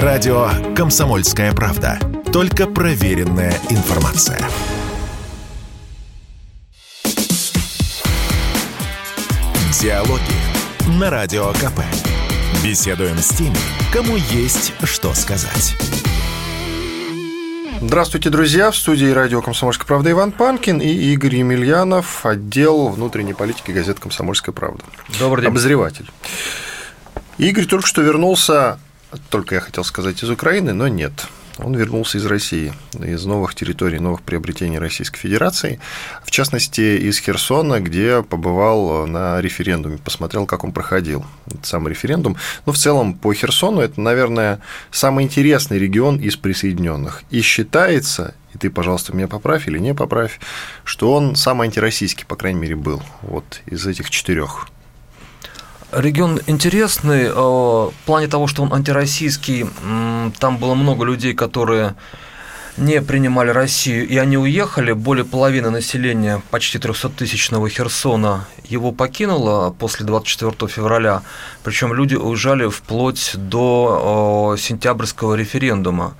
Радио «Комсомольская правда». Только проверенная информация. Диалоги на Радио КП. Беседуем с теми, кому есть что сказать. Здравствуйте, друзья! В студии радио «Комсомольская правда» Иван Панкин и Игорь Емельянов, отдел внутренней политики газет «Комсомольская правда». Добрый день. Обозреватель. Игорь только что вернулся, только я хотел сказать, из Украины, но нет. Он вернулся из России, из новых территорий, новых приобретений Российской Федерации, в частности, из Херсона, где побывал на референдуме, посмотрел, как он проходил, этот самый референдум. Ну, в целом, по Херсону это, наверное, самый интересный регион из присоединенных. И считается, и ты, пожалуйста, меня поправь или не поправь, что он самый антироссийский, по крайней мере, был вот из этих четырех. Регион интересный э, в плане того, что он антироссийский. Там было много людей, которые не принимали Россию, и они уехали. Более половины населения, почти 300-тысячного Херсона, его покинуло после 24 февраля. Причем люди уезжали вплоть до сентябрьского референдума.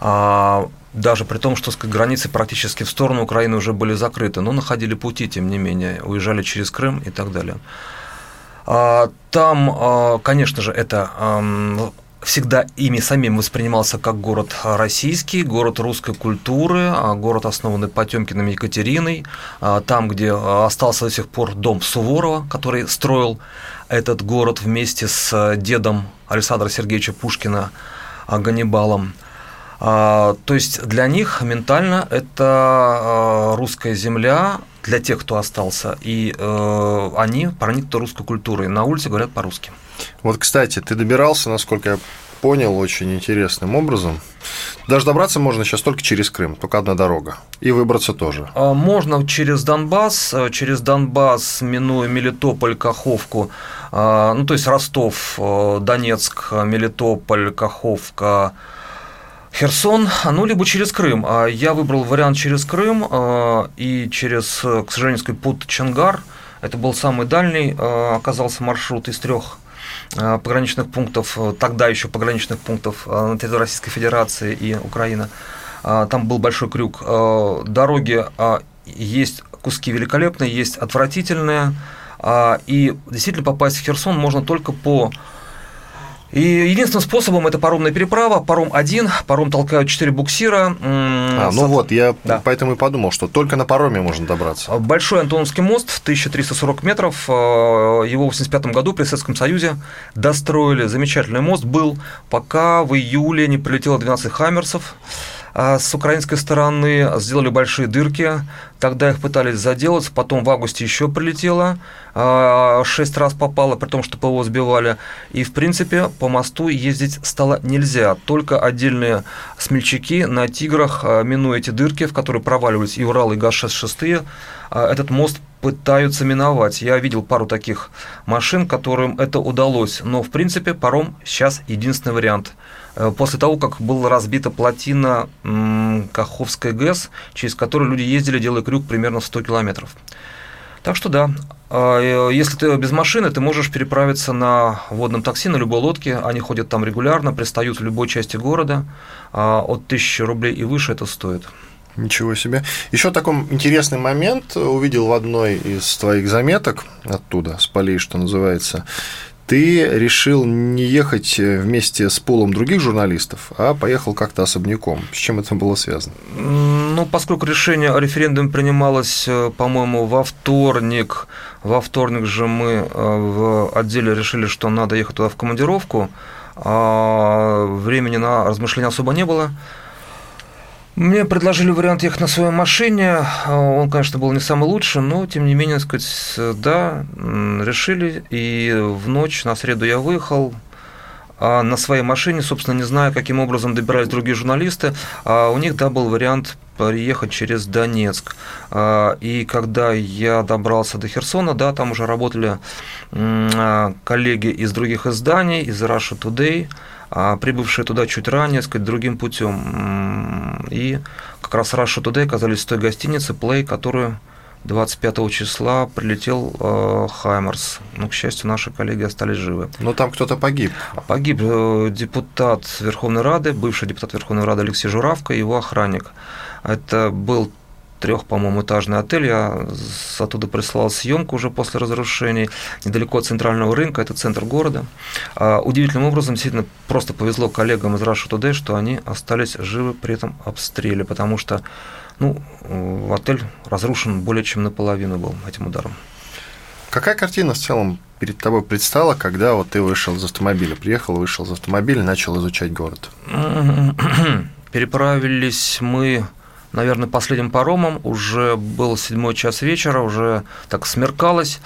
А, даже при том, что границы практически в сторону Украины уже были закрыты, но находили пути, тем не менее, уезжали через Крым и так далее. А, там, а, конечно же, это всегда ими самим воспринимался как город российский, город русской культуры, а, город, основанный Потемкиным Екатериной, там, где остался до сих пор дом Суворова, который строил этот город вместе с дедом Александра Сергеевича Пушкина Ганнибалом. То есть для них ментально это русская земля, для тех, кто остался, и э, они проникнуты русской культурой. На улице говорят по-русски. Вот, кстати, ты добирался, насколько я понял, очень интересным образом. Даже добраться можно сейчас только через Крым, только одна дорога. И выбраться тоже. А, можно через Донбасс, э, через Донбасс, минуя Мелитополь, Каховку, а, ну, то есть Ростов, э, Донецк, Мелитополь, Каховка, Херсон, ну, либо через Крым. А Я выбрал вариант через Крым а, и через, к сожалению, путь Чангар. Это был самый дальний, а, оказался маршрут из трех пограничных пунктов, тогда еще пограничных пунктов на территории Российской Федерации и Украины. Там был большой крюк. Дороги есть куски великолепные, есть отвратительные. И действительно попасть в Херсон можно только по и единственным способом это паромная переправа, паром один, паром толкают четыре буксира. А, ну вот, я да. поэтому и подумал, что только на пароме можно добраться. Большой Антоновский мост, 1340 метров, э, его в 1985 году при Советском Союзе достроили. Замечательный мост был, пока в июле не прилетело 12 хаммерсов. А с украинской стороны сделали большие дырки, тогда их пытались заделать, потом в августе еще прилетело, а, шесть раз попало, при том, что ПВО сбивали, и, в принципе, по мосту ездить стало нельзя, только отдельные смельчаки на «Тиграх», а, минуя эти дырки, в которые проваливались и Урал, и ГАЗ-6 этот мост пытаются миновать. Я видел пару таких машин, которым это удалось, но, в принципе, паром сейчас единственный вариант – после того, как была разбита плотина Каховской ГЭС, через которую люди ездили, делая крюк примерно 100 километров. Так что да, а, э, если ты без машины, ты можешь переправиться на водном такси, на любой лодке. Они ходят там регулярно, пристают в любой части города. А, от 1000 рублей и выше это стоит. Ничего себе. Еще такой интересный момент увидел в одной из твоих заметок оттуда, с полей, что называется ты решил не ехать вместе с полом других журналистов, а поехал как-то особняком. С чем это было связано? Ну, поскольку решение о референдуме принималось, э, по-моему, во вторник, во вторник же мы э, в отделе решили, что надо ехать туда в командировку, а времени на размышления особо не было. Мне предложили вариант ехать на своей машине. Он, конечно, был не самый лучший, но, тем не менее, сказать, да, решили. И в ночь на среду я выехал, а на своей машине, собственно, не знаю, каким образом добирались другие журналисты. А у них, да, был вариант приехать через Донецк. А, и когда я добрался до Херсона, да, там уже работали коллеги из других изданий, из Russia Today, а прибывшие туда чуть ранее, сказать, другим путем. И как раз Russia Today оказались в той гостинице Play, которую 25 числа прилетел э, Хаймерс. Ну, к счастью, наши коллеги остались живы. Но там кто-то погиб. Погиб э, депутат Верховной Рады, бывший депутат Верховной Рады Алексей Журавко и его охранник. Это был трех, по-моему, этажный отель. Я оттуда прислал съемку уже после разрушений. Недалеко от центрального рынка, это центр города. А, удивительным образом, действительно, просто повезло коллегам из Russia Today, что они остались живы при этом обстреле, потому что ну, отель разрушен более чем наполовину был этим ударом. Какая картина в целом перед тобой предстала, когда вот ты вышел из автомобиля, приехал, вышел из автомобиля, начал изучать город? Переправились мы наверное, последним паромом. Уже был седьмой час вечера, уже так смеркалось.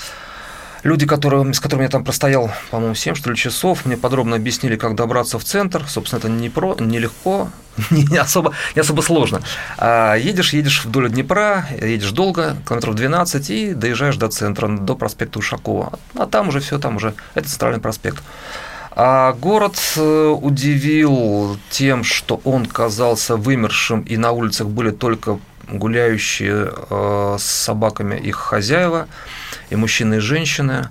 Люди, которые, с которыми я там простоял, по-моему, 7 что ли часов, мне подробно объяснили, как добраться в центр. Собственно, это не про, нелегко, не особо, не особо сложно. А едешь, едешь вдоль Днепра, едешь долго, километров 12, и доезжаешь до центра, до проспекта Ушакова. А там уже все, там уже, это центральный проспект. А город э, удивил тем, что он казался вымершим, и на улицах были только гуляющие э, с собаками их хозяева, и мужчины, и женщины.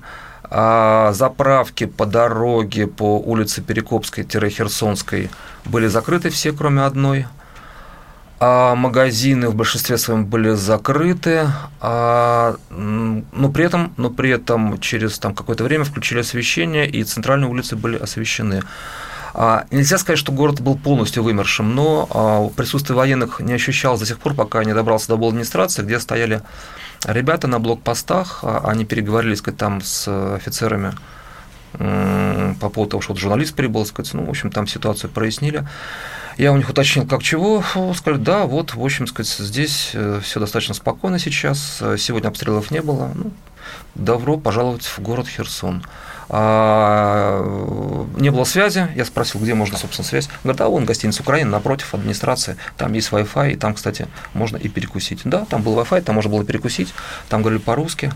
А заправки по дороге по улице Перекопской-Херсонской были закрыты все, кроме одной – а магазины в большинстве своем были закрыты, а, но, при этом, но при этом через там, какое-то время включили освещение, и центральные улицы были освещены. А, нельзя сказать, что город был полностью вымершим, но а, присутствие военных не ощущалось до сих пор, пока не добрался до администрации, где стояли ребята на блокпостах, а, они переговорили сказать, там с офицерами по поводу того, что журналист прибыл, сказать, ну, в общем, там ситуацию прояснили. Я у них уточнил, как чего, сказали, да, вот, в общем, сказать, здесь э, все достаточно спокойно сейчас, сегодня обстрелов не было, ну, добро пожаловать в город Херсон. А, не было связи, я спросил, где можно, собственно, связь. Говорит, а вон гостиница Украина, напротив администрации, там есть Wi-Fi, и там, кстати, можно и перекусить. Да, там был Wi-Fi, там можно было перекусить, там говорили по-русски,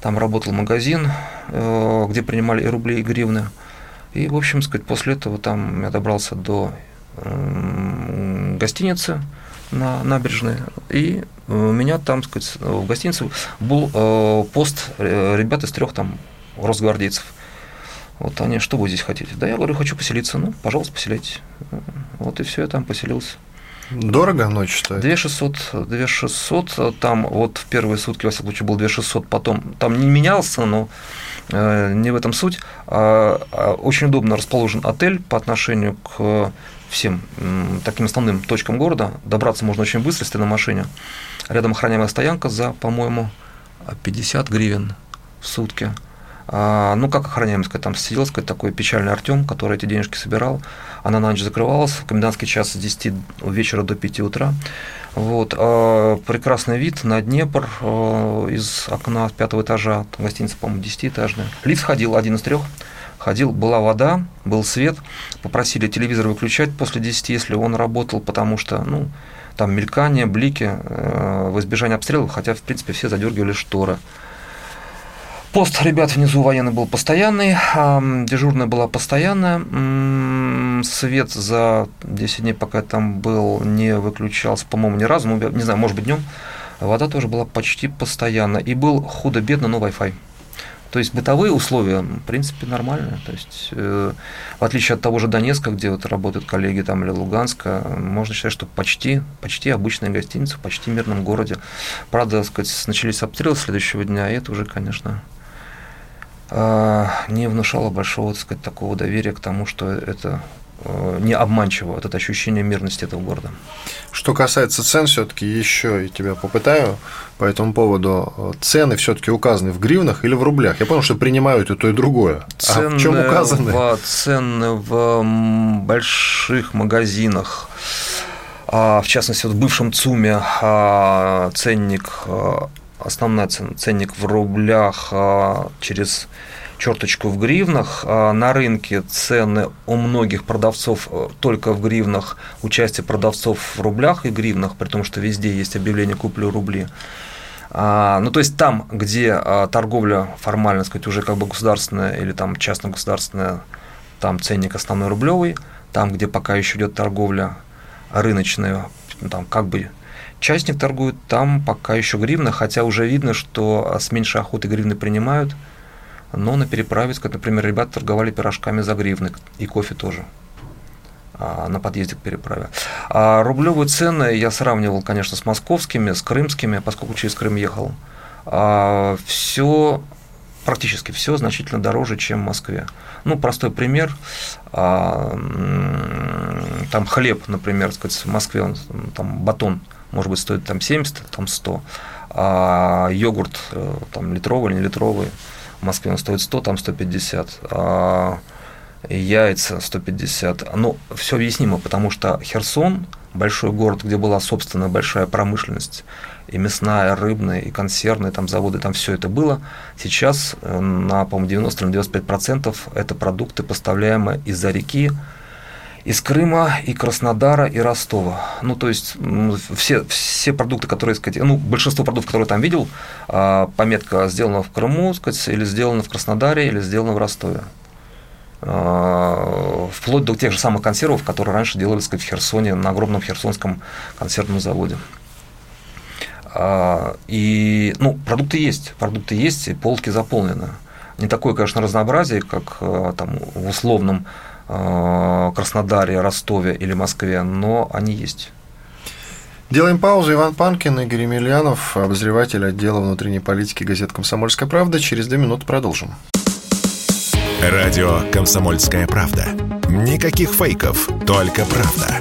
там работал магазин, э, где принимали и рубли, и гривны. И, в общем, сказать, после этого там я добрался до гостиницы на набережной, и у меня там, сказать, в гостинице был э, пост э, ребят из трех там росгвардейцев. Вот они, что вы здесь хотите? Да, я говорю, хочу поселиться. Ну, пожалуйста, поселяйтесь. Вот и все, я там поселился. Дорого ночь стоит? 2600, 2600, там вот в первые сутки, во всяком случае, был 2600, потом там не менялся, но э, не в этом суть. А, а очень удобно расположен отель по отношению к всем таким основным точкам города. Добраться можно очень быстро, если на машине. Рядом охраняемая стоянка за, по-моему, 50 гривен в сутки. А, ну, как охраняемая, там сидел, сказать, такой печальный Артем, который эти денежки собирал. Она на ночь закрывалась, комендантский час с 10 вечера до 5 утра. Вот, а, прекрасный вид на Днепр а, из окна пятого этажа, гостиница, по-моему, 10-этажная. Лифт ходил один из трех ходил, была вода, был свет, попросили телевизор выключать после 10, если он работал, потому что, ну, там мелькание, блики э, в избежание обстрелов, хотя, в принципе, все задергивали шторы. Пост ребят внизу военный был постоянный, дежурная была постоянная. Свет за 10 дней, пока я там был, не выключался, по-моему, ни разу, ну, не знаю, может быть, днем. Вода тоже была почти постоянно. И был худо-бедно, но Wi-Fi. То есть бытовые условия, в принципе, нормальные. То есть, э, в отличие от того же Донецка, где вот работают коллеги там или Луганска, можно считать, что почти, почти обычная гостиница, почти мирном городе. Правда, так сказать, начались обстрелы следующего дня, и это уже, конечно, э, не внушало большого, так сказать, такого доверия к тому, что это не обманчиво, вот это ощущение мирности этого города. Что касается цен, все-таки еще и тебя попытаю по этому поводу. Цены все-таки указаны в гривнах или в рублях? Я понял, что принимают и то, и другое. Цены а в чем указаны? В, цены в больших магазинах, а, в частности, в бывшем ЦУМе а, ценник, а, основной ценник в рублях через черточку в гривнах. А на рынке цены у многих продавцов э, только в гривнах, участие продавцов в рублях и гривнах, при том, что везде есть объявление «куплю рубли». А, ну, то есть там, где а, торговля формально, сказать, уже как бы государственная или там частно-государственная, там ценник основной рублевый, там, где пока еще идет торговля рыночная, ну, там как бы Частник торгует там пока еще гривна, хотя уже видно, что с меньшей охоты гривны принимают. Но на переправе, например, ребята торговали пирожками за гривны и кофе тоже а, на подъезде к переправе. А рублевые цены я сравнивал, конечно, с московскими, с крымскими, поскольку через Крым ехал. А, все практически все значительно дороже, чем в Москве. Ну, простой пример. А, там хлеб, например, сказать, в Москве он, там батон, может быть, стоит там 70, там 100, а йогурт э, там литровый или не литровый, Москве он стоит 100, там 150, а яйца 150. Ну, все объяснимо, потому что Херсон, большой город, где была собственная большая промышленность, и мясная, рыбная, и консервная, там заводы, там все это было. Сейчас э, на, по-моему, 90-95% это продукты, поставляемые из-за реки, из Крыма, и Краснодара, и Ростова. Ну, то есть все, все продукты, которые, сказать, ну, большинство продуктов, которые я там видел, а, пометка сделана в Крыму, сказать, или сделана в Краснодаре, или сделана в Ростове. А, вплоть до тех же самых консервов, которые раньше делали, сказать, в Херсоне, на огромном херсонском консервном заводе. А, и, ну, продукты есть, продукты есть, и полки заполнены. Не такое, конечно, разнообразие, как там в условном Краснодаре, Ростове или Москве, но они есть. Делаем паузу. Иван Панкин, Игорь Емельянов, обозреватель отдела внутренней политики газет «Комсомольская правда». Через две минуты продолжим. Радио «Комсомольская правда». Никаких фейков, только правда.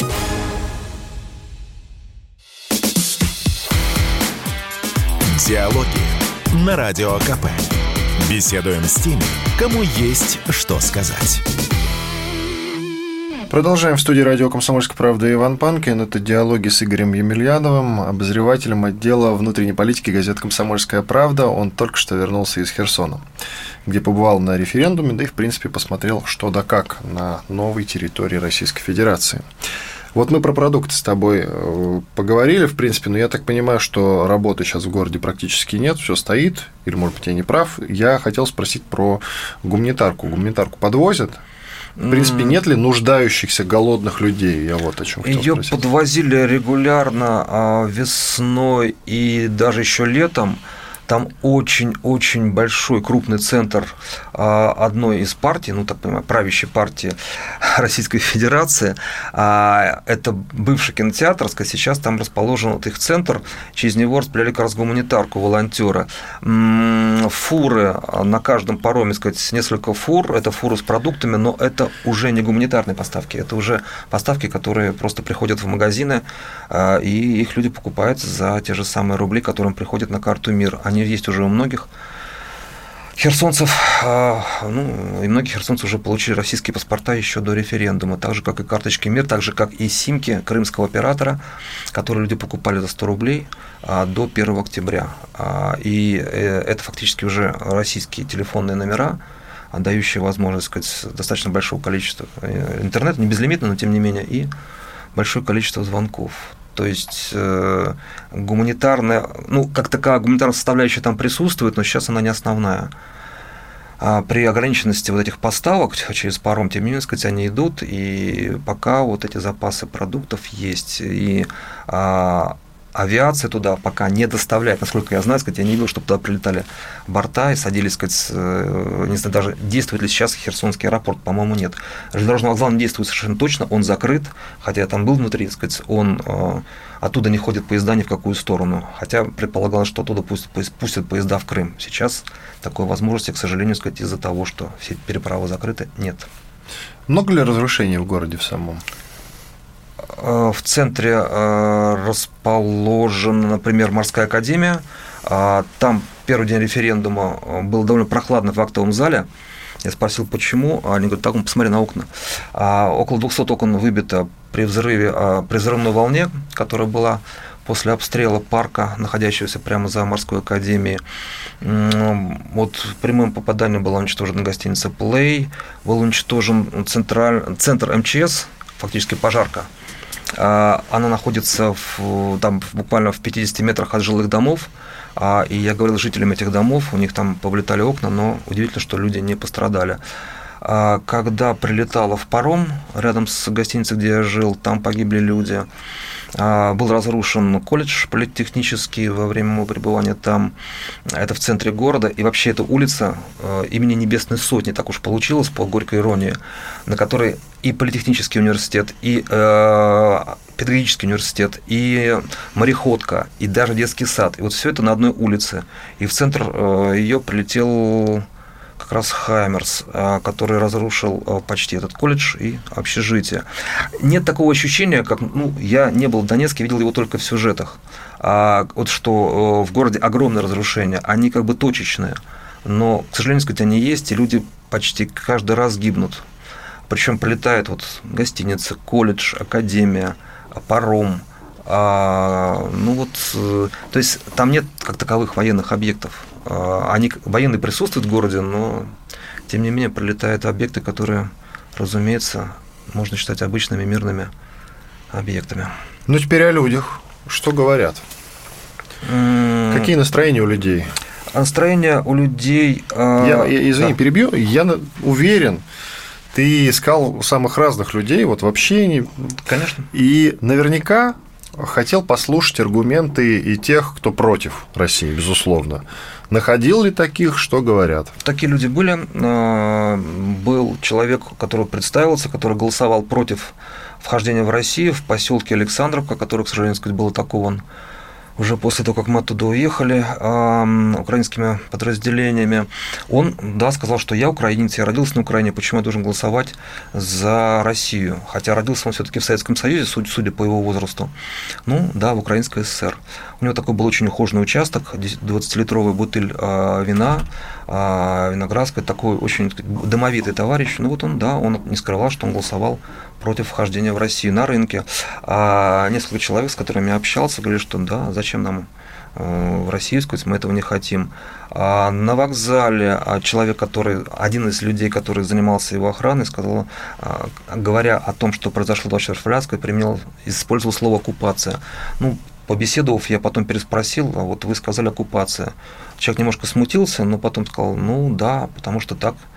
Диалоги на Радио КП. Беседуем с теми, кому есть что сказать. Продолжаем в студии радио «Комсомольская правда» Иван Панкин. Это диалоги с Игорем Емельяновым, обозревателем отдела внутренней политики газет «Комсомольская правда». Он только что вернулся из Херсона, где побывал на референдуме, да и, в принципе, посмотрел, что да как на новой территории Российской Федерации. Вот мы про продукты с тобой э, поговорили, в принципе, но я так понимаю, что работы сейчас в городе практически нет, все стоит, или, может быть, я не прав. Я хотел спросить про гуманитарку. Гуманитарку подвозят? В принципе, нет ли нуждающихся голодных людей? Я вот о чем хотел Ее спросить. подвозили регулярно а, весной и даже еще летом. Там очень-очень большой, крупный центр а, одной из партий, ну, так понимаю, правящей партии Российской Федерации. А, это бывший кинотеатр, сейчас там расположен вот их центр, через него распределяли как раз гуманитарку, волонтеры. Фуры на каждом пароме, сказать, несколько фур, это фуры с продуктами, но это уже не гуманитарные поставки, это уже поставки, которые просто приходят в магазины, а, и их люди покупают за те же самые рубли, которым приходят на карту МИР они есть уже у многих херсонцев, а, ну, и многие херсонцы уже получили российские паспорта еще до референдума, так же, как и карточки МИР, так же, как и симки крымского оператора, которые люди покупали за 100 рублей а, до 1 октября. А, и э, это фактически уже российские телефонные номера, дающие возможность сказать, достаточно большого количества э, интернета, не безлимитно, но тем не менее, и большое количество звонков. То есть э, гуманитарная, ну, как такая гуманитарная составляющая там присутствует, но сейчас она не основная. А при ограниченности вот этих поставок через паром, тем не менее, сказать, они идут, и пока вот эти запасы продуктов есть. И а, авиация туда пока не доставляет, насколько я знаю, сказать, я не видел, чтобы туда прилетали борта и садились, сказать, э, не знаю, даже действует ли сейчас Херсонский аэропорт, по-моему, нет. Железнодорожный вокзал не действует совершенно точно, он закрыт, хотя я там был внутри, сказать, он э, оттуда не ходит поезда ни в какую сторону, хотя предполагалось, что оттуда пустят, пустят поезда в Крым. Сейчас такой возможности, к сожалению, сказать, из-за того, что все переправы закрыты, нет. Много ли разрушений в городе в самом? Э, в центре э, расположена, например, морская академия. А там первый день референдума э, было довольно прохладно в актовом зале. Я спросил, почему. Они говорят, так, посмотри на окна. А около 200 окон выбито при взрыве, а, при взрывной волне, которая была после обстрела парка, находящегося прямо за морской академией. Вот прямым попаданием была уничтожена гостиница Play, был уничтожен централь, центр МЧС, фактически пожарка – она находится в, там, буквально в 50 метрах от жилых домов. А, и я говорил с жителями этих домов, у них там повлетали окна, но удивительно, что люди не пострадали. А, когда прилетала в паром рядом с гостиницей, где я жил, там погибли люди. А, был разрушен колледж политехнический во время моего пребывания там. Это в центре города. И вообще эта улица э, имени Небесной Сотни, так уж получилось, по горькой иронии, на которой и политехнический университет, и э, педагогический университет, и мореходка, и даже детский сад. И вот все это на одной улице. И в центр э, ее прилетел раз Хаймерс, а, который разрушил а, почти этот колледж и общежитие. Нет такого ощущения, как ну, я не был в Донецке, видел его только в сюжетах. А вот что в городе огромное разрушение, они как бы точечные. Но, к сожалению, сказать, они есть, и люди почти каждый раз гибнут. Причем прилетает вот гостиница, колледж, академия, паром. А, ну вот, э, то есть там нет как таковых военных объектов. А, они, военные присутствуют в городе, но тем не менее прилетают объекты, которые, разумеется, можно считать обычными мирными объектами. Ну, теперь о людях. Что говорят? Какие настроения у людей? Настроение у людей... А, я, я извини, да. перебью. Я уверен, ты искал самых разных людей вот в общении. Конечно. И наверняка хотел послушать аргументы и тех, кто против России, безусловно. Находил ли таких, что говорят? Такие люди были. А, был человек, который представился, который голосовал против вхождения в Россию в поселке Александровка, который, к сожалению, сказать, был атакован уже после того, как мы оттуда уехали э, украинскими подразделениями, он, да, сказал, что я украинец, я родился на Украине, почему я должен голосовать за Россию? Хотя родился он все-таки в Советском Союзе, судя, судя по его возрасту. Ну, да, в Украинской ССР. У него такой был очень ухоженный участок, 20-литровая бутыль э, вина, э, виноградская, такой очень дымовитый товарищ. Ну, вот он, да, он не скрывал, что он голосовал против вхождения в Россию на рынке. А несколько человек, с которыми я общался, говорили, что да, зачем нам э, в Россию, сказать, мы этого не хотим. А на вокзале а человек, который, один из людей, который занимался его охраной, сказал, а, говоря о том, что произошло 24 февраля, применил, использовал слово оккупация. Ну, побеседовав, я потом переспросил, а вот вы сказали оккупация. Человек немножко смутился, но потом сказал, ну да, потому что так Э,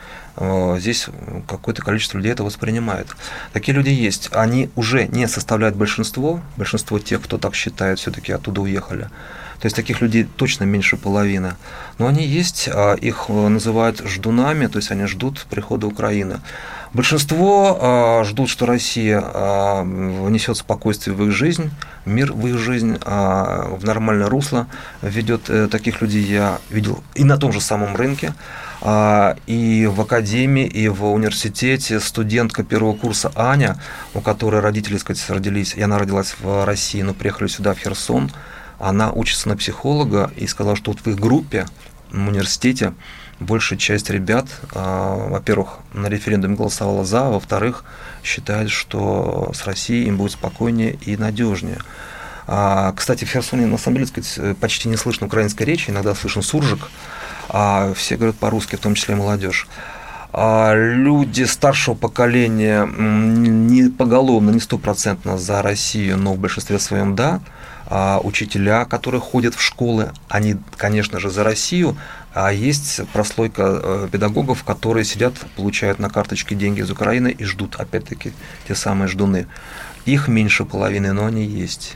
здесь какое-то количество людей это воспринимает. Такие люди есть. Они уже не составляют большинство, большинство тех, кто так считает, все-таки оттуда уехали. То есть таких людей точно меньше половины. Но они есть, а их э, называют ждунами, то есть они ждут прихода Украины. Большинство а, ждут, что Россия а, внесет спокойствие в их жизнь, мир в их жизнь, в нормальное русло ведет. Э, таких людей я видел и на том же самом рынке. А, и в академии, и в университете студентка первого курса Аня, у которой родители, сказать, родились, и она родилась в России, но приехали сюда, в Херсон, она учится на психолога и сказала, что вот в их группе, в университете, большая часть ребят, а, во-первых, на референдуме голосовала за, а во-вторых, считает, что с Россией им будет спокойнее и надежнее. Кстати, в Херсоне, на самом деле, сказать, почти не слышно украинской речи, иногда слышен суржик, а все говорят по-русски, в том числе молодежь. А люди старшего поколения не поголовно, не стопроцентно за Россию, но в большинстве своем да. А учителя, которые ходят в школы, они, конечно же, за Россию, а есть прослойка э, педагогов, которые сидят, получают на карточке деньги из Украины и ждут, опять-таки, те самые ждуны. Их меньше половины, но они есть.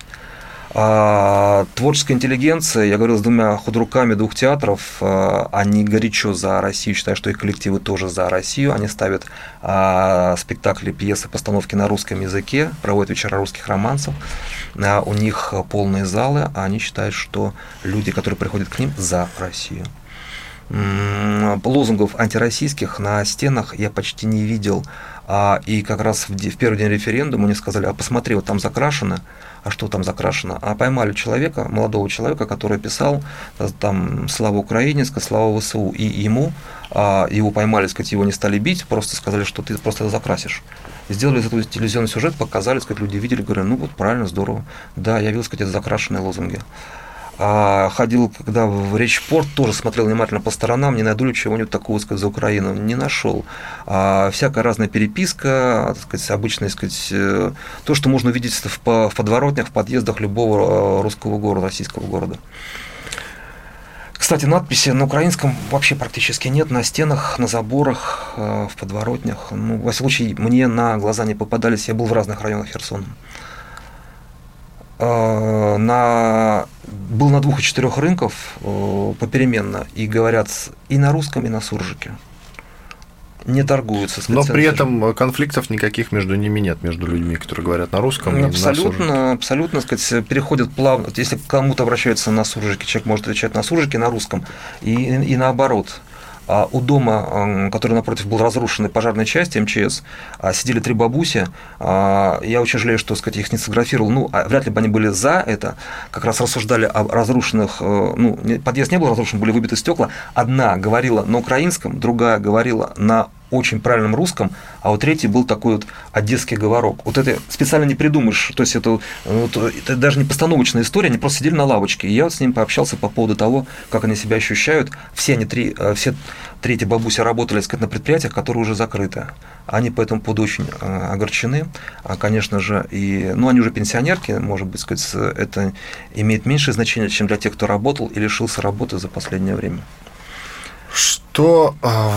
А, творческая интеллигенция, я говорил с двумя худруками двух театров, а, они горячо за Россию, считаю, что их коллективы тоже за Россию, они ставят а, спектакли, пьесы, постановки на русском языке, проводят вечера русских романсов, а, у них полные залы, а они считают, что люди, которые приходят к ним, за Россию. Лозунгов антироссийских на стенах я почти не видел. А, и как раз в, в первый день референдума мне сказали, а посмотри, вот там закрашено, а что там закрашено? А поймали человека, молодого человека, который писал э, там «Слава Украине», «Слава ВСУ», и ему, а, его поймали, сказать, его не стали бить, просто сказали, что ты просто это закрасишь. Сделали этого телевизионный сюжет, показали, сказать, люди видели, говорят, ну вот правильно, здорово. Да, я видел, сказать, это закрашенные лозунги. А ходил, когда в Речпорт, тоже смотрел внимательно по сторонам, не найду ли чего-нибудь такого, сказать, за Украину. Не нашел. А всякая разная переписка, так сказать, обычно, так сказать, э, то, что можно увидеть в, подворотнях, в подъездах любого э, русского города, российского города. Кстати, надписи на украинском вообще практически нет на стенах, на заборах, э, в подворотнях. Ну, во всяком случае, мне на глаза не попадались. Я был в разных районах Херсона. Э, на, был на двух и четырех рынков э, попеременно и говорят и на русском, и на суржике не торгуются. Но при этом конфликтов никаких между ними нет, между людьми, которые говорят на русском ну, абсолютно, на Абсолютно, сказать, переходят плавно. Если кому-то обращается на суржике, человек может отвечать на суржике, на русском, и, и наоборот. А у дома, который напротив был разрушенной пожарной части МЧС, а, сидели три бабуси. А, я очень жалею, что сказать, их не сфотографировал. Ну, вряд ли бы они были за это. Как раз рассуждали о разрушенных... Э, ну, подъезд не был разрушен, были выбиты стекла. Одна говорила на украинском, другая говорила на очень правильном русском, а вот третий был такой вот одесский говорок. Вот это специально не придумаешь, то есть это, вот, это даже не постановочная история, они просто сидели на лавочке, и я вот с ним пообщался по поводу того, как они себя ощущают. Все они три, э, все третьи бабуси работали, сказать, на предприятиях, которые уже закрыты. Они по этому поводу очень э, огорчены, а, конечно же, и, ну, они уже пенсионерки, может быть, сказать, это имеет меньшее значение, чем для тех, кто работал и лишился работы за последнее время. Что а,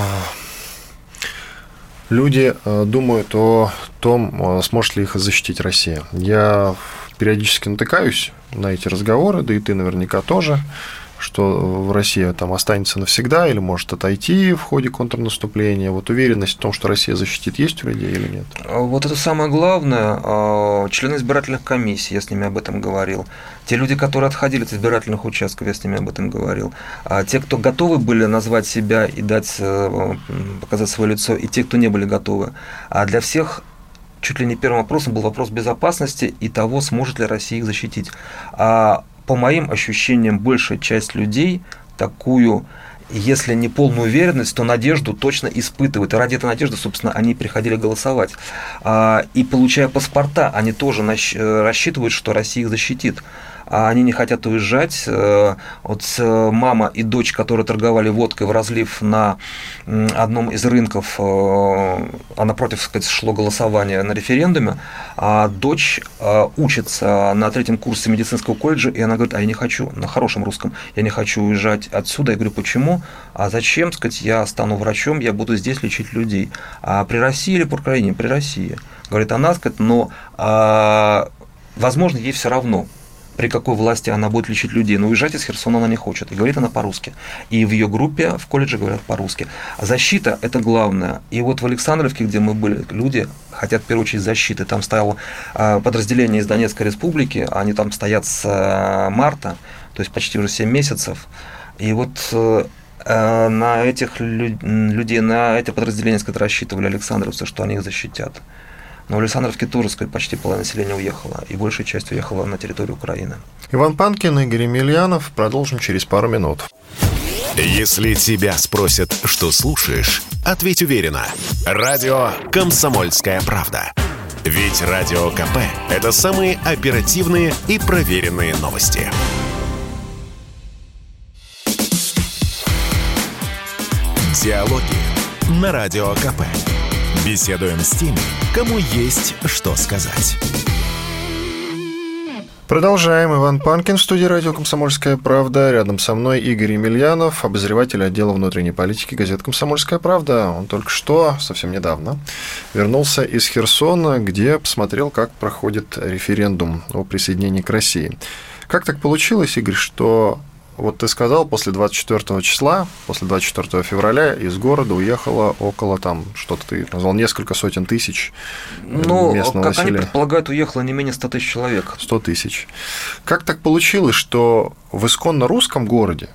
люди э, думают о том, э, сможет ли их защитить Россия. Я периодически натыкаюсь на эти разговоры, да и ты наверняка тоже что Россия там останется навсегда или может отойти в ходе контрнаступления. Вот уверенность в том, что Россия защитит, есть у людей или нет? Вот это самое главное. А, члены избирательных комиссий, я с ними об этом говорил. Те люди, которые отходили от избирательных участков, я с ними об этом говорил. А те, кто готовы были назвать себя и дать, э, показать свое лицо, и те, кто не были готовы. А для всех чуть ли не первым вопросом был вопрос безопасности и того, сможет ли Россия их защитить. А по моим ощущениям, большая часть людей такую, если не полную уверенность, то надежду точно испытывают. И ради этой надежды, собственно, они приходили голосовать. А, и получая паспорта, они тоже рассчитывают, что Россия их защитит они не хотят уезжать. Э, вот э, мама и дочь, которые торговали водкой в разлив на одном из рынков, э, а напротив, сказать, шло голосование на референдуме, а дочь учится на третьем курсе медицинского колледжа, и она говорит, а я не хочу, на хорошем русском, я не хочу уезжать отсюда. Я говорю, почему? А зачем, сказать, я стану врачом, я буду здесь лечить людей. А при России или при Украине? При России. Говорит она, сказать, но а, возможно, ей все равно при какой власти она будет лечить людей. Но уезжать из Херсона она не хочет. И говорит она по-русски. И в ее группе в колледже говорят по-русски. Защита – это главное. И вот в Александровке, где мы были, люди хотят в первую очередь защиты. Там стояло а, подразделение из Донецкой республики, они там стоят с а, марта, то есть почти уже 7 месяцев. И вот э, э, на этих людей, на эти подразделения, с которыми рассчитывали Александровцы, что они их защитят. Но в Александровске тоже сказать, почти половина населения уехала, и большая часть уехала на территорию Украины. Иван Панкин, Игорь Емельянов. Продолжим через пару минут. Если тебя спросят, что слушаешь, ответь уверенно. Радио «Комсомольская правда». Ведь Радио КП – это самые оперативные и проверенные новости. Диалоги на Радио КП. Беседуем с теми, кому есть что сказать. Продолжаем. Иван Панкин в студии радио «Комсомольская правда». Рядом со мной Игорь Емельянов, обозреватель отдела внутренней политики газеты «Комсомольская правда». Он только что, совсем недавно, вернулся из Херсона, где посмотрел, как проходит референдум о присоединении к России. Как так получилось, Игорь, что вот ты сказал, после 24 числа, после 24 февраля из города уехало около там, что-то ты назвал, несколько сотен тысяч ну, местного как населения. они предполагают, уехало не менее 100 тысяч человек. 100 тысяч. Как так получилось, что в исконно русском городе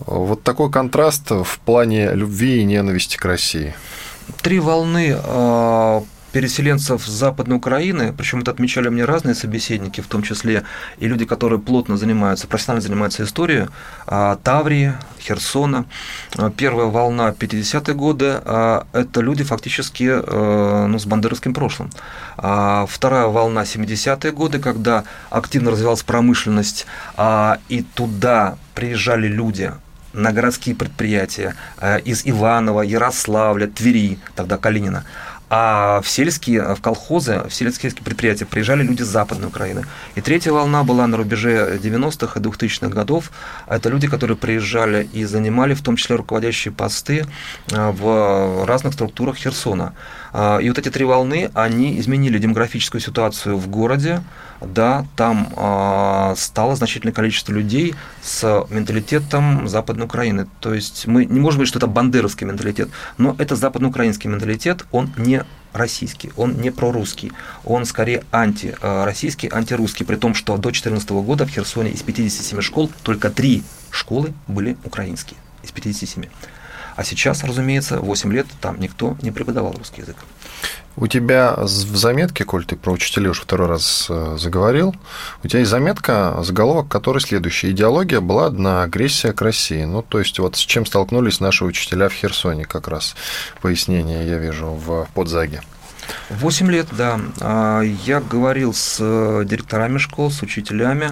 вот такой контраст в плане любви и ненависти к России? Три волны а, переселенцев с Западной Украины, причем это отмечали мне разные собеседники, в том числе и люди, которые плотно занимаются, профессионально занимаются историей, а, Таврии, Херсона. А, первая волна 50-е годы а, – это люди фактически ну, с бандеровским прошлым. Вторая волна 70-е годы, когда активно развивалась промышленность, и туда приезжали люди, на городские предприятия из Иванова, Ярославля, Твери, тогда Калинина. А в сельские, в колхозы, в сельские предприятия приезжали люди с Западной Украины. И третья волна была на рубеже 90-х и 2000-х годов. Это люди, которые приезжали и занимали в том числе руководящие посты э, в разных структурах Херсона. А, и вот эти три волны, они изменили демографическую ситуацию в городе. Да, там а, стало значительное количество людей с менталитетом Западной Украины. То есть мы не можем говорить, что это бандеровский менталитет, но это западноукраинский менталитет, он не российский, он не прорусский, он скорее антироссийский, антирусский, при том, что до 2014 года в Херсоне из 57 школ только три школы были украинские, из 57. А сейчас, разумеется, 8 лет там никто не преподавал русский язык. У тебя в заметке, коль ты про учителей уже второй раз э, заговорил, у тебя есть заметка, заголовок который следующий. Идеология была одна, агрессия к России. Ну, то есть, вот с чем столкнулись наши учителя в Херсоне, как раз пояснение я вижу в подзаге. Восемь лет, да. А, я говорил с э, директорами школ, с учителями,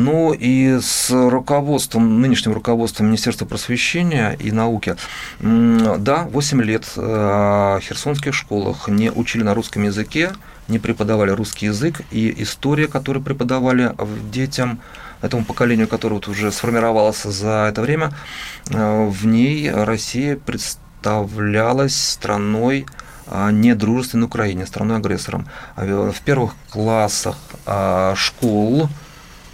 ну и с руководством, нынешним руководством Министерства просвещения и науки, да, 8 лет э, в херсонских школах не учили на русском языке, не преподавали русский язык, и история, которую преподавали детям, этому поколению, которое вот уже сформировалось за это время, э, в ней Россия представлялась страной, а, недружественной Украине, страной-агрессором. В первых классах а, школ а, э,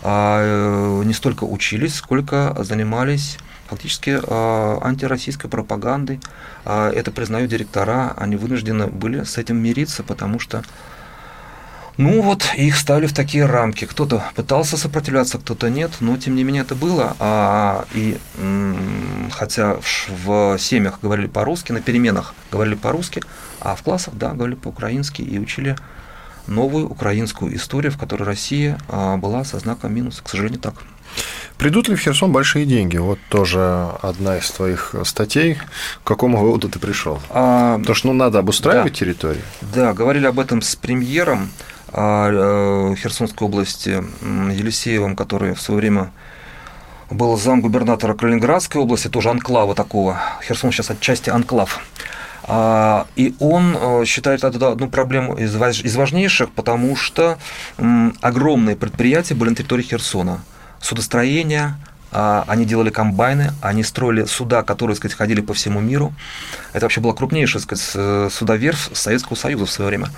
не столько учились, сколько занимались фактически а, антироссийской пропагандой. А, это признают директора, они вынуждены были с этим мириться, потому что ну вот, их ставили в такие рамки. Кто-то пытался сопротивляться, кто-то нет, но тем не менее это было. А, и хотя в семьях говорили по-русски, на переменах говорили по-русски, а в классах, да, говорили по-украински и учили новую украинскую историю, в которой Россия а, была со знаком минус. К сожалению, так. Придут ли в Херсон большие деньги? Вот тоже одна из твоих статей. К какому выводу ты пришел? А, Потому что ну, надо обустраивать да, территорию. Да, говорили об этом с премьером а, э, Херсонской области Елисеевым, который в свое время был зам губернатора Калининградской области, тоже анклава такого. Херсон сейчас отчасти анклав. А, и он э, считает это одну проблему из важнейших, потому что огромные предприятия были на территории Херсона. Судостроение, а, они делали комбайны, они строили суда, которые, так сказать, ходили по всему миру. Это вообще была крупнейшая, так сказать, судоверфь Советского Союза в свое время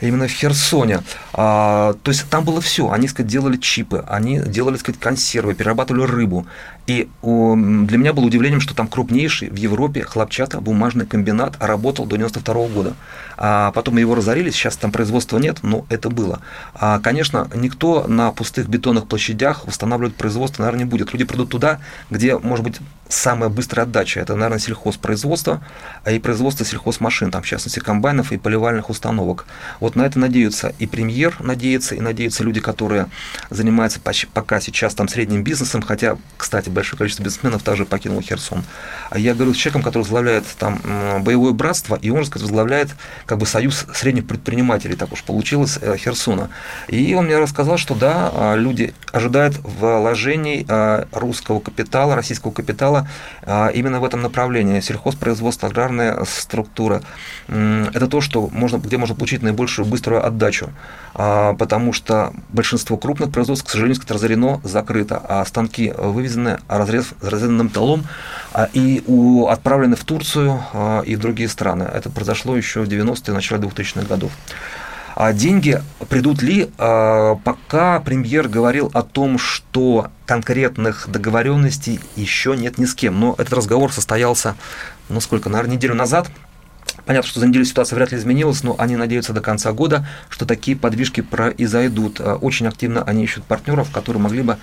именно в Херсоне. А, то есть там было все. Они, сказать, делали чипы, они делали, сказать, консервы, перерабатывали рыбу. И о, для меня было удивлением, что там крупнейший в Европе хлопчатобумажный комбинат работал до 92 года. А потом его разорили, сейчас там производства нет, но это было. А, конечно, никто на пустых бетонных площадях восстанавливать производство, наверное, не будет. Люди придут туда, где, может быть, самая быстрая отдача. Это, наверное, сельхозпроизводство а и производство сельхозмашин, там, в частности, комбайнов и поливальных установок. Вот на это надеются и премьер надеется, и надеются люди, которые занимаются пока сейчас там средним бизнесом, хотя, кстати, большое количество бизнесменов также покинуло Херсон. А я говорю с человеком, который возглавляет там боевое братство, и он, сказать, возглавляет как бы союз средних предпринимателей, так уж получилось, э, Херсона. И он мне рассказал, что да, а, люди ожидают вложений а, русского капитала, российского капитала а, именно в этом направлении. Сельхозпроизводство, аграрная структура. Это то, что можно, где можно получить наибольшую быструю отдачу. Потому что большинство крупных производств, к сожалению, разорено, закрыто, а станки вывезены разрез, разрезанным металлом и отправлены в Турцию и в другие страны. Это произошло еще в 90 90-е, начале 2000-х годов. А деньги придут ли, а, пока премьер говорил о том, что конкретных договоренностей еще нет ни с кем. Но этот разговор состоялся, ну сколько, наверное, неделю назад. Понятно, что за неделю ситуация вряд ли изменилась, но они надеются до конца года, что такие подвижки произойдут. А, очень активно они ищут партнеров, которые могли бы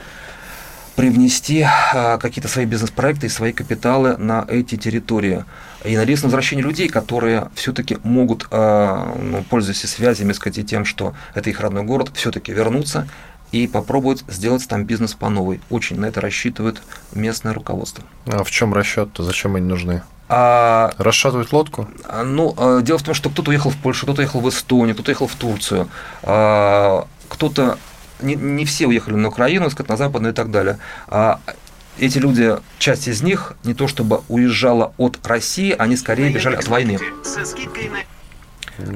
привнести а, какие-то свои бизнес-проекты и свои капиталы на эти территории. И надеюсь на возвращение людей, которые все-таки могут, а, ну, пользуясь связями, сказать, и тем, что это их родной город, все-таки вернуться и попробовать сделать там бизнес по новой. Очень на это рассчитывает местное руководство. А в чем расчет-то? Зачем они нужны? А, Расшатывать лодку? А, ну, дело в том, что кто-то уехал в Польшу, кто-то уехал в Эстонию, кто-то уехал в Турцию, а, кто-то не, не все уехали на Украину, сказать, на Западную и так далее. А эти люди, часть из них, не то чтобы уезжала от России, они скорее бежали от войны.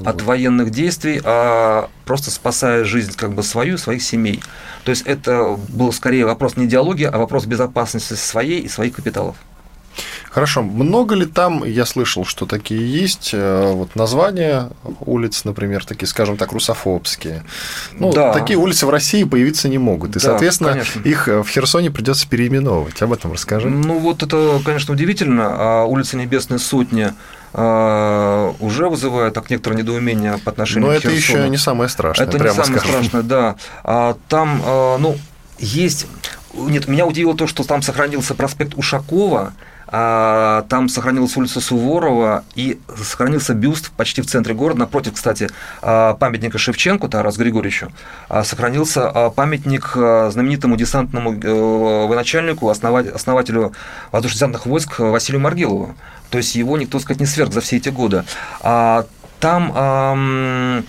от военных действий, а просто спасая жизнь как бы свою, своих семей. То есть это был скорее вопрос не идеологии, а вопрос безопасности своей и своих капиталов. Хорошо. Много ли там, я слышал, что такие есть, э, вот названия улиц, например, такие, скажем так, русофобские. Ну, да. такие улицы в России появиться не могут. И, да, соответственно, конечно. их э, в Херсоне придется переименовывать. Об этом расскажи. Ну, вот это, конечно, удивительно. А улица Небесной Сотни а, уже вызывает так некоторое недоумение по отношению Но к это Херсону. еще не самое страшное, Это не самое скажем. страшное, да. А, там, ну, есть... Нет, меня удивило то, что там сохранился проспект Ушакова, а, там сохранилась улица Суворова и сохранился бюст почти в центре города, напротив, кстати, а, памятника Шевченко, Тарасу Григорьевичу, а, сохранился памятник знаменитому десантному э, военачальнику, основателю воздушно-десантных войск Василию Маргилову. То есть его никто, сказать, не сверг за все эти годы. Там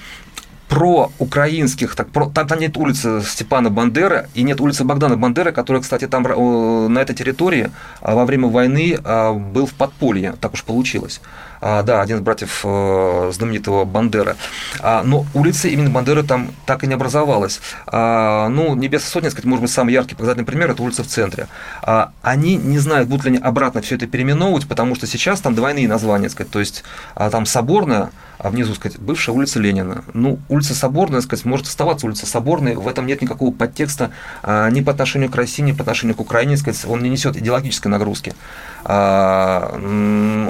про украинских, так, про, там, там нет улицы Степана Бандеры и нет улицы Богдана Бандеры, который, кстати, там на этой территории а, во время войны а, был в подполье, так уж получилось. А, да, один из братьев э, знаменитого Бандеры. Но улица именно Бандеры там так и не образовалась. Ну, Небесная сотня, сказать, может быть, самый яркий показательный пример – это улица в центре. Они не знают, будут ли они обратно все это переименовывать, потому что сейчас там двойные названия, сказать, то есть там Соборная, а внизу, сказать, бывшая улица Ленина. Ну, улица Соборная, сказать, может оставаться улица Соборной, в этом нет никакого подтекста а, ни по отношению к России, ни по отношению к Украине, сказать, он не несет идеологической нагрузки. А,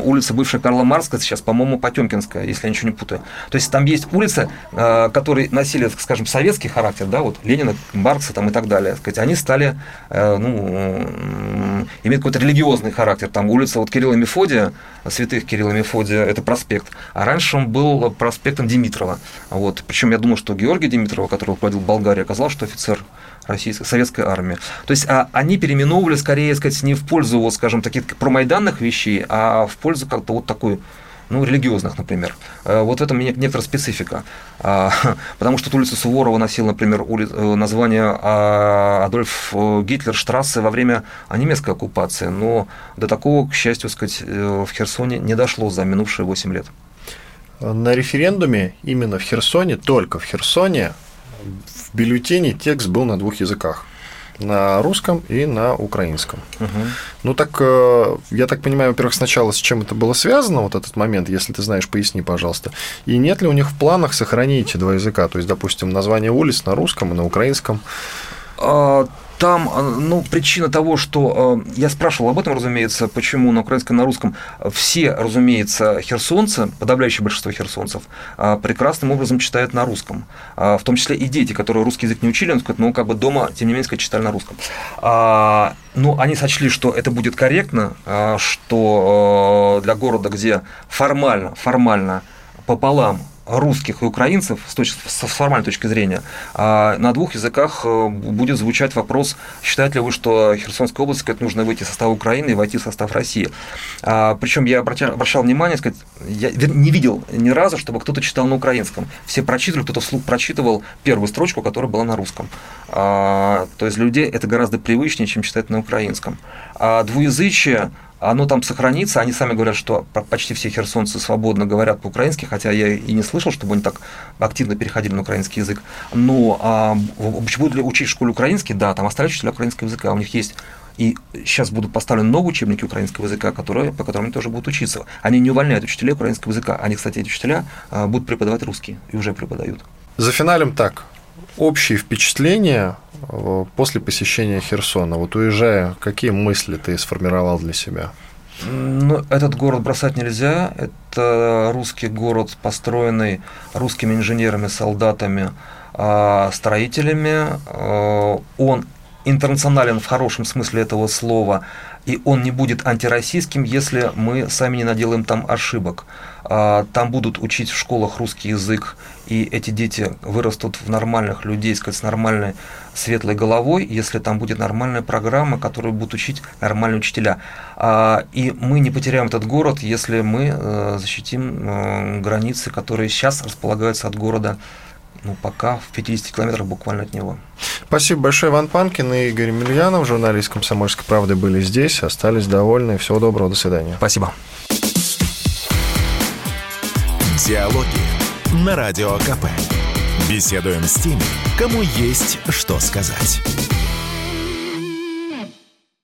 улица бывшая Карла Марска, сейчас, по-моему, Потемкинская, если я ничего не путаю. То есть там есть улицы, а, которые носили, скажем, советский характер, да, вот Ленина, Маркса там и так далее. Сказать, они стали, а, ну, иметь какой-то религиозный характер. Там улица вот Кирилла Мефодия, святых Кирилла Мефодия, это проспект. А раньше он был проспектом Димитрова. Вот. Причем я думаю, что Георгий Димитрова, который руководил Болгарией, оказался, что офицер российской, советской армии. То есть а, они переименовывали, скорее сказать, не в пользу, вот, скажем, таких промайданных вещей, а в пользу как-то вот такой ну, религиозных, например. Э, вот в этом некоторая специфика. А, потому что улица Суворова носила, например. Э, название а, Адольф э, Гитлер Штрассе во время немецкой оккупации, но до такого, к счастью, сказать, в Херсоне не дошло за минувшие 8 лет. На референдуме именно в Херсоне, только в Херсоне, в бюллетене текст был на двух языках на русском и на украинском. Угу. Ну так, э, я так понимаю, во-первых, сначала с чем это было связано, вот этот момент, если ты знаешь, поясни, пожалуйста. И нет ли у них в планах сохранить эти два языка, то есть, допустим, название улиц на русском и на украинском? А, там, э, ну, причина того, что э, я спрашивал об этом, разумеется, почему на украинском, на русском все, разумеется, херсонцы, подавляющее большинство херсонцев, э, прекрасным образом читают на русском. В том числе и дети, которые русский язык не учили, он ну, как бы дома, тем не менее, читали на русском. Ну, они сочли, что это будет корректно, что для города, где формально, формально пополам русских и украинцев с, точ- с формальной точки зрения, а на двух языках э, будет звучать вопрос, считаете ли вы, что Херсонская область сказать, нужно выйти из состава Украины и войти в состав России. А, причем я обращал, обращал внимание, сказать, я не видел ни разу, чтобы кто-то читал на украинском. Все прочитывали, кто-то вслух прочитывал первую строчку, которая была на русском. А, то есть людей это гораздо привычнее, чем читать на украинском. А двуязычие оно там сохранится. Они сами говорят, что почти все херсонцы свободно говорят по-украински, хотя я и не слышал, чтобы они так активно переходили на украинский язык. Но а, будут ли учить в школе украинский? Да, там оставляют учителя украинского языка. У них есть и сейчас будут поставлены новые учебники украинского языка, которые, по которым они тоже будут учиться. Они не увольняют учителей украинского языка. Они, кстати, эти учителя а, будут преподавать русский и уже преподают. За финалем так. Общие впечатления после посещения Херсона. Вот уезжая, какие мысли ты сформировал для себя? Ну, этот город бросать нельзя. Это русский город, построенный русскими инженерами, солдатами, а, строителями. Э, он интернационален в хорошем смысле этого слова, и он не будет антироссийским, если мы сами не наделаем там ошибок. А, там будут учить в школах русский язык, и эти дети вырастут в нормальных людей, сказать, с нормальной светлой головой, если там будет нормальная программа, которую будут учить нормальные учителя. А, и мы не потеряем этот город, если мы э, защитим э, границы, которые сейчас располагаются от города ну, пока в 50 километрах буквально от него. Спасибо большое, Иван Панкин и Игорь Емельянов, журналист «Комсомольской правды» были здесь, остались довольны. Всего доброго, до свидания. Спасибо. Диалоги на Радио КП. Беседуем с теми, кому есть что сказать.